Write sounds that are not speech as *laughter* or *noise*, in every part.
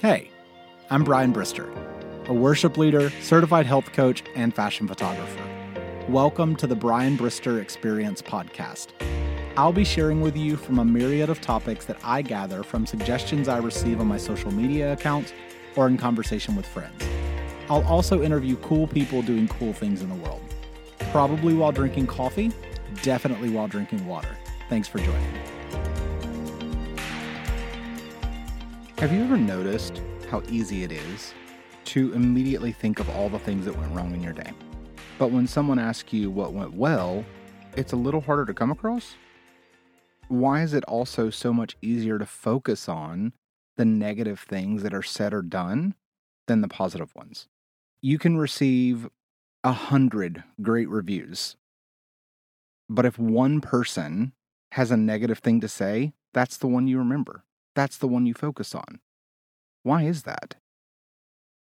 Hey, I'm Brian Brister, a worship leader, certified health coach, and fashion photographer. Welcome to the Brian Brister Experience podcast. I'll be sharing with you from a myriad of topics that I gather from suggestions I receive on my social media accounts or in conversation with friends. I'll also interview cool people doing cool things in the world. Probably while drinking coffee, definitely while drinking water. Thanks for joining Have you ever noticed how easy it is to immediately think of all the things that went wrong in your day? But when someone asks you what went well, it's a little harder to come across? Why is it also so much easier to focus on the negative things that are said or done than the positive ones? You can receive a hundred great reviews, but if one person has a negative thing to say, that's the one you remember that's the one you focus on. Why is that?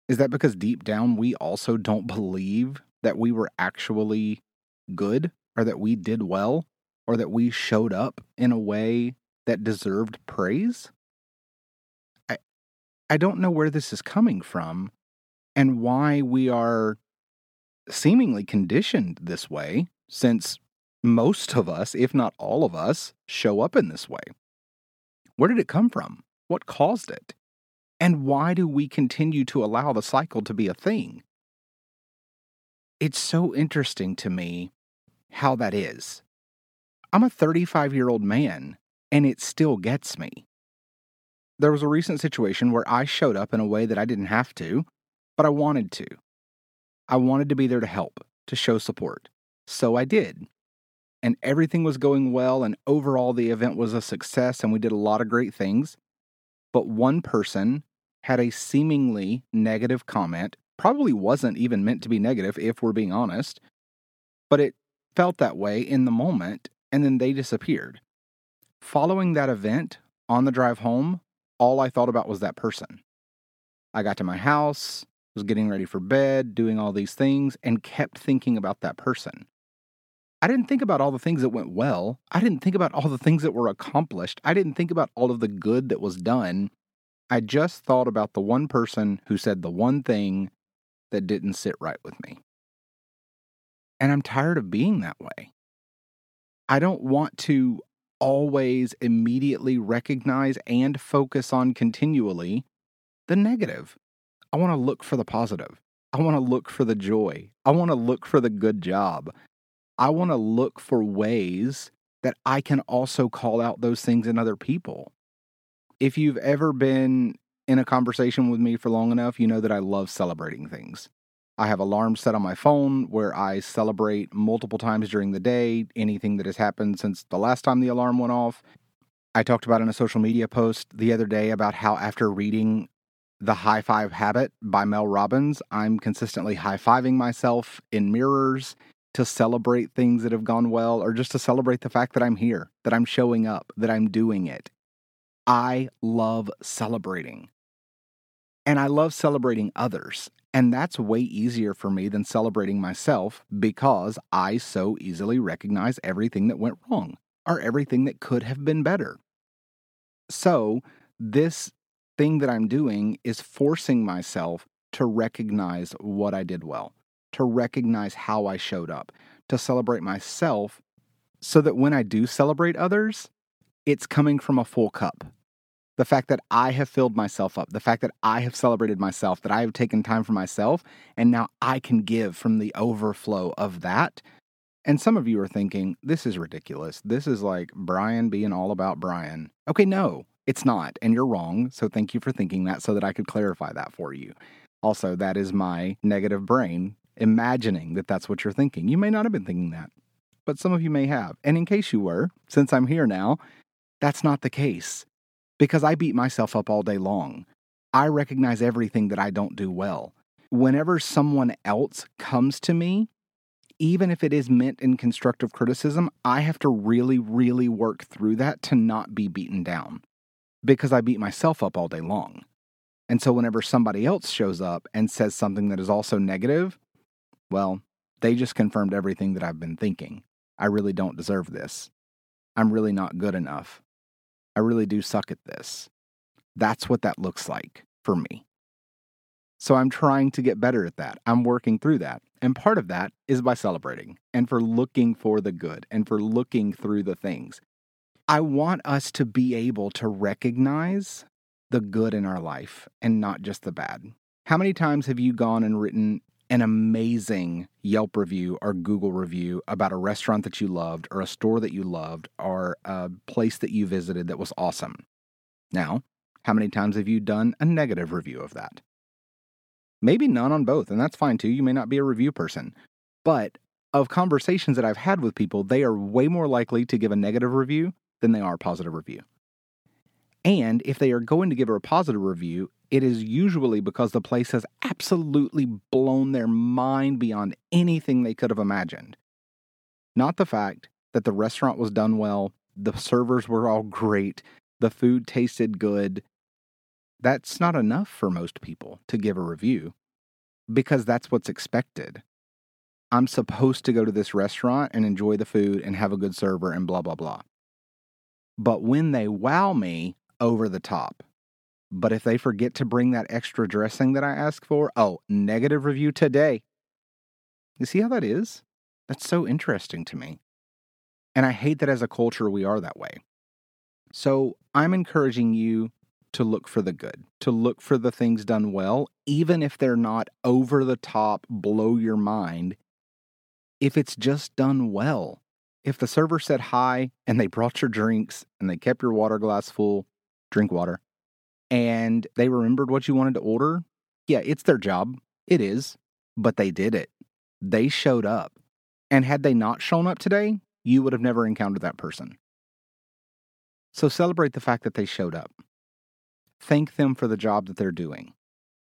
Is that because deep down we also don't believe that we were actually good or that we did well or that we showed up in a way that deserved praise? I I don't know where this is coming from and why we are seemingly conditioned this way since most of us, if not all of us, show up in this way. Where did it come from? What caused it? And why do we continue to allow the cycle to be a thing? It's so interesting to me how that is. I'm a 35 year old man, and it still gets me. There was a recent situation where I showed up in a way that I didn't have to, but I wanted to. I wanted to be there to help, to show support. So I did and everything was going well, and overall the event was a success, and we did a lot of great things. But one person had a seemingly negative comment, probably wasn't even meant to be negative, if we're being honest, but it felt that way in the moment, and then they disappeared. Following that event, on the drive home, all I thought about was that person. I got to my house, was getting ready for bed, doing all these things, and kept thinking about that person. I didn't think about all the things that went well. I didn't think about all the things that were accomplished. I didn't think about all of the good that was done. I just thought about the one person who said the one thing that didn't sit right with me. And I'm tired of being that way. I don't want to always immediately recognize and focus on continually the negative. I want to look for the positive. I want to look for the joy. I want to look for the good job. I want to look for ways that I can also call out those things in other people. If you've ever been in a conversation with me for long enough, you know that I love celebrating things. I have alarms set on my phone where I celebrate multiple times during the day anything that has happened since the last time the alarm went off. I talked about in a social media post the other day about how after reading The High Five Habit by Mel Robbins, I'm consistently high fiving myself in mirrors to celebrate things that have gone well or just to celebrate the fact that I'm here, that I'm showing up, that I'm doing it. I love celebrating. And I love celebrating others. And that's way easier for me than celebrating myself because I so easily recognize everything that went wrong or everything that could have been better. So, this thing that I'm doing is forcing myself to recognize what I did well to recognize how I showed up, to celebrate myself, so that when I do celebrate others, it's coming from a full cup. The fact that I have filled myself up, the fact that I have celebrated myself, that I have taken time for myself, and now I can give from the overflow of that. And some of you are thinking, this is ridiculous. This is like Brian being all about Brian. Okay, no, it's not. And you're wrong. So thank you for thinking that so that I could clarify that for you. Also, that is my negative brain imagining that that's what you're thinking. You may not have been thinking that, but some of you may have. And in case you were, since I'm here now, that's not the case because I beat myself up all day long. I recognize everything that I don't do well. Whenever someone else comes to me, even if it is meant in constructive criticism, I have to really, really work through that to not be beaten down because I beat myself up all day long. And so, whenever somebody else shows up and says something that is also negative, well, they just confirmed everything that I've been thinking. I really don't deserve this. I'm really not good enough. I really do suck at this. That's what that looks like for me. So I'm trying to get better at that. I'm working through that. And part of that is by celebrating and for looking for the good and for looking through the things. I want us to be able to recognize the good in our life and not just the bad. How many times have you gone and written an amazing Yelp review or Google review about a restaurant that you loved or a store that you loved or a place that you visited that was awesome? Now, how many times have you done a negative review of that? Maybe none on both, and that's fine too. You may not be a review person. But of conversations that I've had with people, they are way more likely to give a negative review than they are a positive review. And if they are going to give her a positive review, it is usually because the place has absolutely blown their mind beyond anything they could have imagined. Not the fact that the restaurant was done well, the servers were all great, the food tasted good. That's not enough for most people to give a review because that's what's expected. I'm supposed to go to this restaurant and enjoy the food and have a good server and blah, blah, blah. But when they wow me, over the top. But if they forget to bring that extra dressing that I asked for, oh, negative review today. You see how that is? That's so interesting to me. And I hate that as a culture we are that way. So I'm encouraging you to look for the good, to look for the things done well, even if they're not over the top, blow your mind. If it's just done well, if the server said hi and they brought your drinks and they kept your water glass full drink water, and they remembered what you wanted to order, yeah, it's their job. It is. But they did it. They showed up. And had they not shown up today, you would have never encountered that person. So celebrate the fact that they showed up. Thank them for the job that they're doing.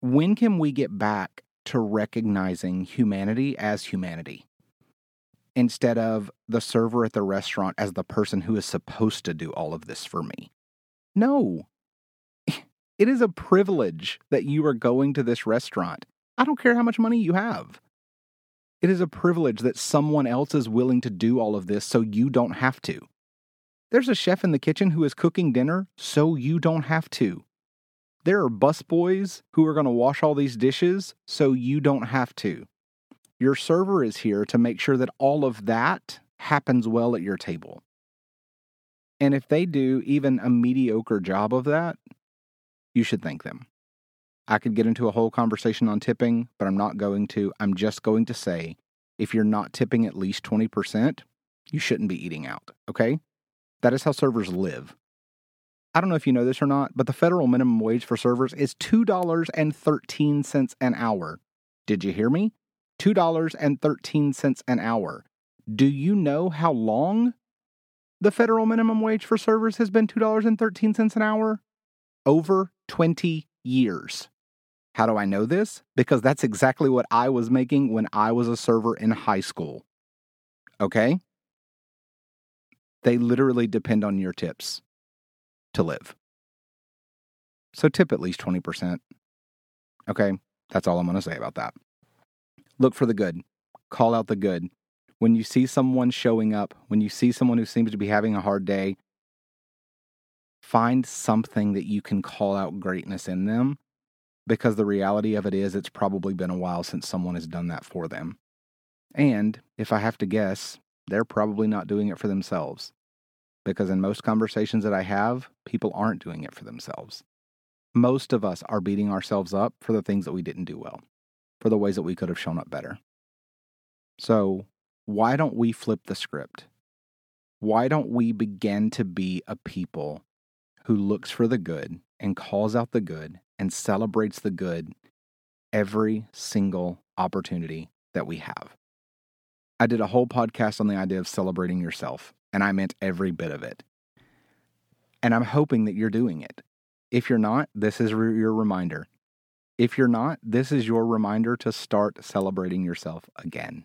When can we get back to recognizing humanity as humanity? Instead of the server at the restaurant as the person who is supposed to do all of this for me. No. *laughs* It is a privilege that you are going to this restaurant. I don't care how much money you have. It is a privilege that someone else is willing to do all of this so you don't have to. There's a chef in the kitchen who is cooking dinner so you don't have to. There are busboys who are going to wash all these dishes so you don't have to. Your server is here to make sure that all of that happens well at your table. And if they do even a mediocre job of that, you should thank them. I could get into a whole conversation on tipping, but I'm not going to. I'm just going to say if you're not tipping at least 20%, you shouldn't be eating out, okay? That is how servers live. I don't know if you know this or not, but the federal minimum wage for servers is $2.13 an hour. Did you hear me? $2.13 an hour. Do you know how long the federal minimum wage for servers has been $2.13 an hour over 20 years. How do I know this? Because that's exactly what I was making when I was a server in high school. Okay? They literally depend on your tips to live. So tip at least 20%. Okay? That's all I'm going to say about that. Look for the good. Call out the good when you see someone showing up, when you see someone who seems to be having a hard day, find something that you can call out greatness in them because the reality of it is it's probably been a while since someone has done that for them. And if I have to guess, they're probably not doing it for themselves. Because in most conversations that I have, people aren't doing it for themselves. Most of us are beating ourselves up for the things that we didn't do well, for the ways that we could have shown up better. So, why don't we flip the script? Why don't we begin to be a people who looks for the good and calls out the good and celebrates the good every single opportunity that we have? I did a whole podcast on the idea of celebrating yourself, and I meant every bit of it. And I'm hoping that you're doing it. If you're not, this is your reminder. If you're not, this is your reminder to start celebrating yourself again.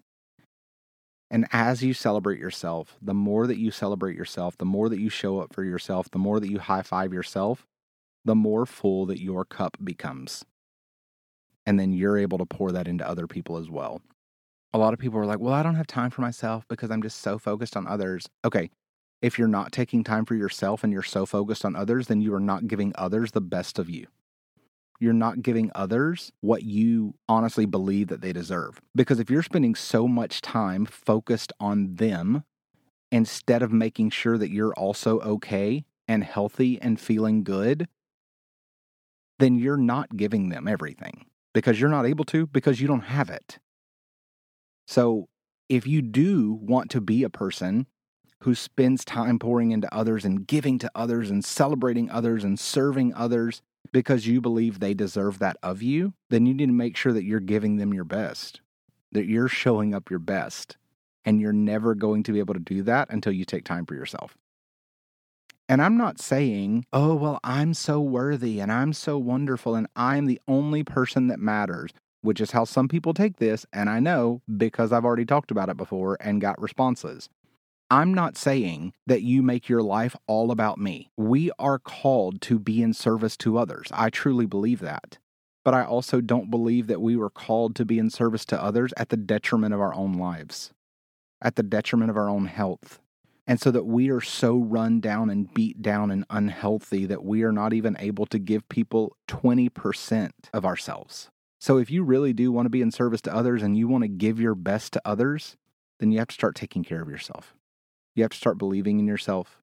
And as you celebrate yourself, the more that you celebrate yourself, the more that you show up for yourself, the more that you high five yourself, the more full that your cup becomes. And then you're able to pour that into other people as well. A lot of people are like, well, I don't have time for myself because I'm just so focused on others. Okay. If you're not taking time for yourself and you're so focused on others, then you are not giving others the best of you. You're not giving others what you honestly believe that they deserve. Because if you're spending so much time focused on them instead of making sure that you're also okay and healthy and feeling good, then you're not giving them everything because you're not able to because you don't have it. So if you do want to be a person who spends time pouring into others and giving to others and celebrating others and serving others because you believe they deserve that of you, then you need to make sure that you're giving them your best, that you're showing up your best. And you're never going to be able to do that until you take time for yourself. And I'm not saying, oh, well, I'm so worthy and I'm so wonderful and I'm the only person that matters, which is how some people take this. And I know because I've already talked about it before and got responses. I'm not saying that you make your life all about me. We are called to be in service to others. I truly believe that. But I also don't believe that we were called to be in service to others at the detriment of our own lives, at the detriment of our own health. And so that we are so run down and beat down and unhealthy that we are not even able to give people 20% of ourselves. So if you really do want to be in service to others and you want to give your best to others, then you have to start taking care of yourself. You have to start believing in yourself.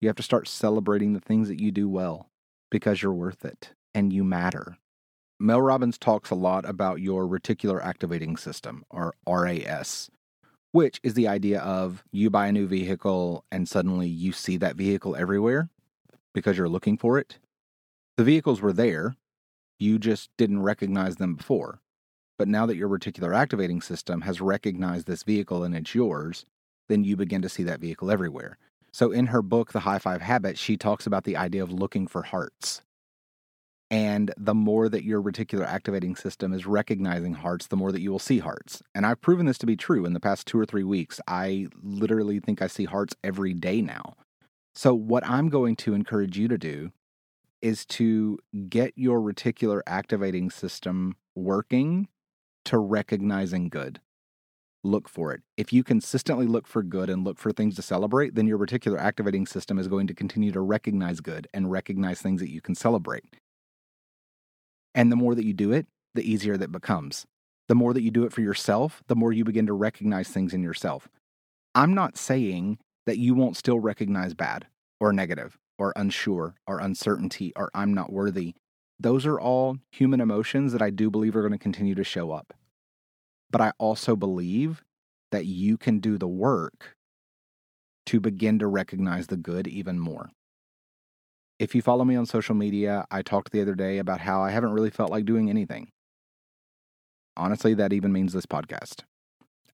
You have to start celebrating the things that you do well because you're worth it and you matter. Mel Robbins talks a lot about your reticular activating system, or RAS, which is the idea of you buy a new vehicle and suddenly you see that vehicle everywhere because you're looking for it. The vehicles were there, you just didn't recognize them before. But now that your reticular activating system has recognized this vehicle and it's yours, then you begin to see that vehicle everywhere. So in her book, The High Five Habit, she talks about the idea of looking for hearts. And the more that your reticular activating system is recognizing hearts, the more that you will see hearts. And I've proven this to be true in the past two or three weeks. I literally think I see hearts every day now. So, what I'm going to encourage you to do is to get your reticular activating system working to recognizing good look for it. If you consistently look for good and look for things to celebrate, then your reticular activating system is going to continue to recognize good and recognize things that you can celebrate. And the more that you do it, the easier that becomes. The more that you do it for yourself, the more you begin to recognize things in yourself. I'm not saying that you won't still recognize bad or negative or unsure or uncertainty or I'm not worthy. Those are all human emotions that I do believe are going to continue to show up. But I also believe that you can do the work to begin to recognize the good even more. If you follow me on social media, I talked the other day about how I haven't really felt like doing anything. Honestly, that even means this podcast.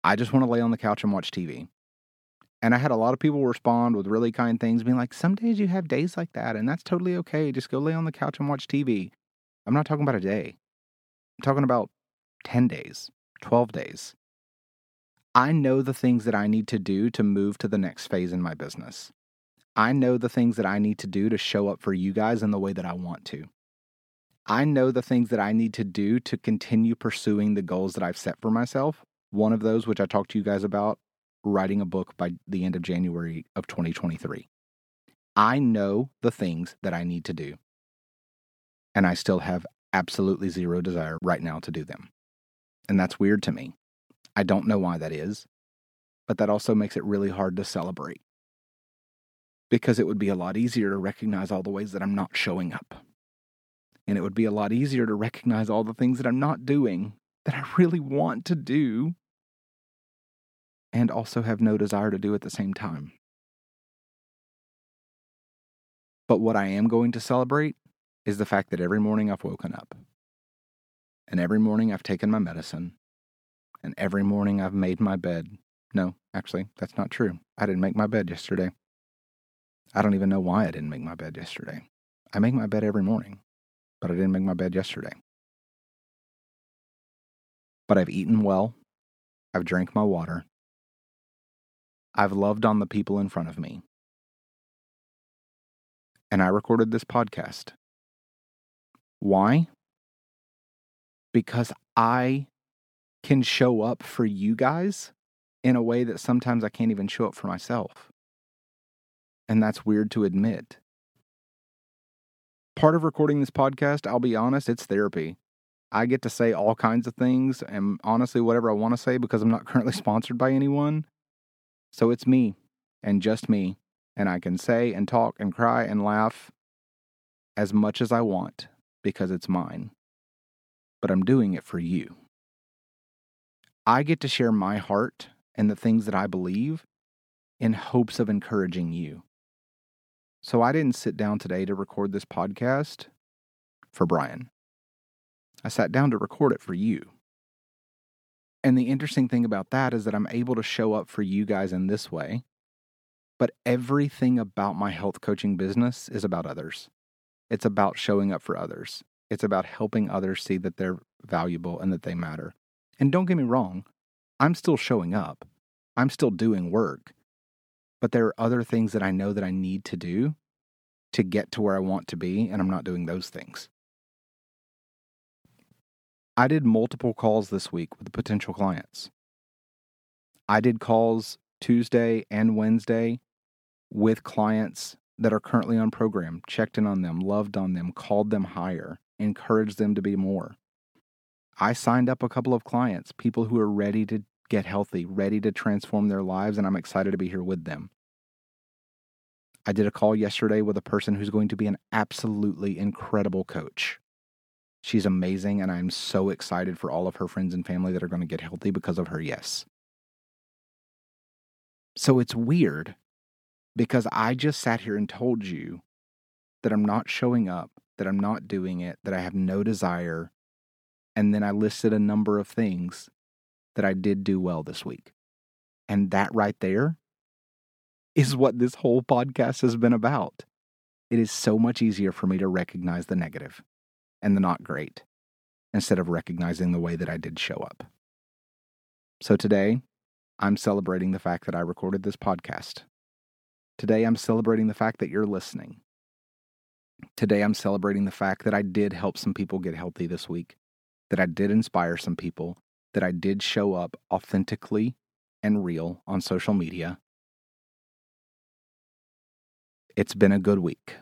I just want to lay on the couch and watch TV. And I had a lot of people respond with really kind things, being like, Some days you have days like that, and that's totally okay. Just go lay on the couch and watch TV. I'm not talking about a day, I'm talking about 10 days, 12 days. I know the things that I need to do to move to the next phase in my business. I know the things that I need to do to show up for you guys in the way that I want to. I know the things that I need to do to continue pursuing the goals that I've set for myself. One of those, which I talked to you guys about, writing a book by the end of January of 2023. I know the things that I need to do. And I still have absolutely zero desire right now to do them. And that's weird to me. I don't know why that is, but that also makes it really hard to celebrate. Because it would be a lot easier to recognize all the ways that I'm not showing up. And it would be a lot easier to recognize all the things that I'm not doing that I really want to do and also have no desire to do at the same time. But what I am going to celebrate is the fact that every morning I've woken up and every morning I've taken my medicine. And every morning I've made my bed. No, actually, that's not true. I didn't make my bed yesterday. I don't even know why I didn't make my bed yesterday. I make my bed every morning, but I didn't make my bed yesterday. But I've eaten well. I've drank my water. I've loved on the people in front of me. And I recorded this podcast. Why? Because I can show up for you guys in a way that sometimes I can't even show up for myself. And that's weird to admit. Part of recording this podcast, I'll be honest, it's therapy. I get to say all kinds of things and honestly, whatever I want to say because I'm not *laughs* currently sponsored by anyone. So it's me and just me. And I can say and talk and cry and laugh as much as I want because it's mine. But I'm doing it for you. I get to share my heart and the things that I believe in hopes of encouraging you. So I didn't sit down today to record this podcast for Brian. I sat down to record it for you. And the interesting thing about that is that I'm able to show up for you guys in this way. But everything about my health coaching business is about others. It's about showing up for others. It's about helping others see that they're valuable and that they matter. And don't get me wrong, I'm still showing up. I'm still doing work. But there are other things that I know that I need to do to get to where I want to be, and I'm not doing those things. I did multiple calls this week with potential clients. I did calls Tuesday and Wednesday with clients that are currently on program, checked in on them, loved on them, called them higher, encouraged them to be more. I signed up a couple of clients, people who are ready to get healthy, ready to transform their lives, and I'm excited to be here with them. I did a call yesterday with a person who's going to be an absolutely incredible coach. She's amazing, and I'm so excited for all of her friends and family that are going to get healthy because of her yes. So it's weird because I just sat here and told you that I'm not showing up, that I'm not doing it, that I have no desire. And then I listed a number of things that I did do well this week. And that right there is what this whole podcast has been about. It is so much easier for me to recognize the negative and the not great instead of recognizing the way that I did show up. So today, I'm celebrating the fact that I recorded this podcast. Today, I'm celebrating the fact that you're listening. Today, I'm celebrating the fact that I did help some people get healthy this week, that I did inspire some people, that I did show up authentically and real on social media. It's been a good week.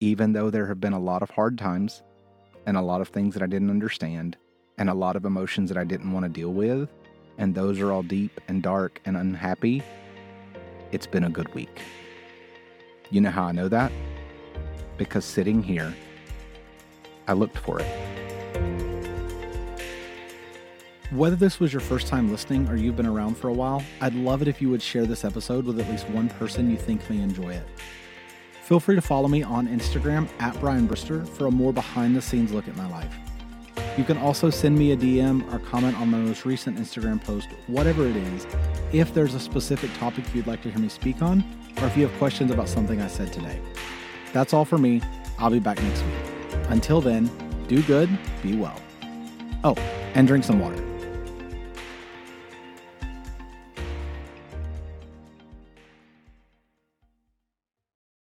Even though there have been a lot of hard times and a lot of things that I didn't understand and a lot of emotions that I didn't want to deal with, and those are all deep and dark and unhappy, it's been a good week. You know how I know that? Because sitting here, I looked for it. Whether this was your first time listening or you've been around for a while, I'd love it if you would share this episode with at least one person you think may enjoy it. Feel free to follow me on Instagram at Brian Brister for a more behind the scenes look at my life. You can also send me a DM or comment on my most recent Instagram post, whatever it is, if there's a specific topic you'd like to hear me speak on, or if you have questions about something I said today. That's all for me. I'll be back next week. Until then, do good, be well. Oh, and drink some water.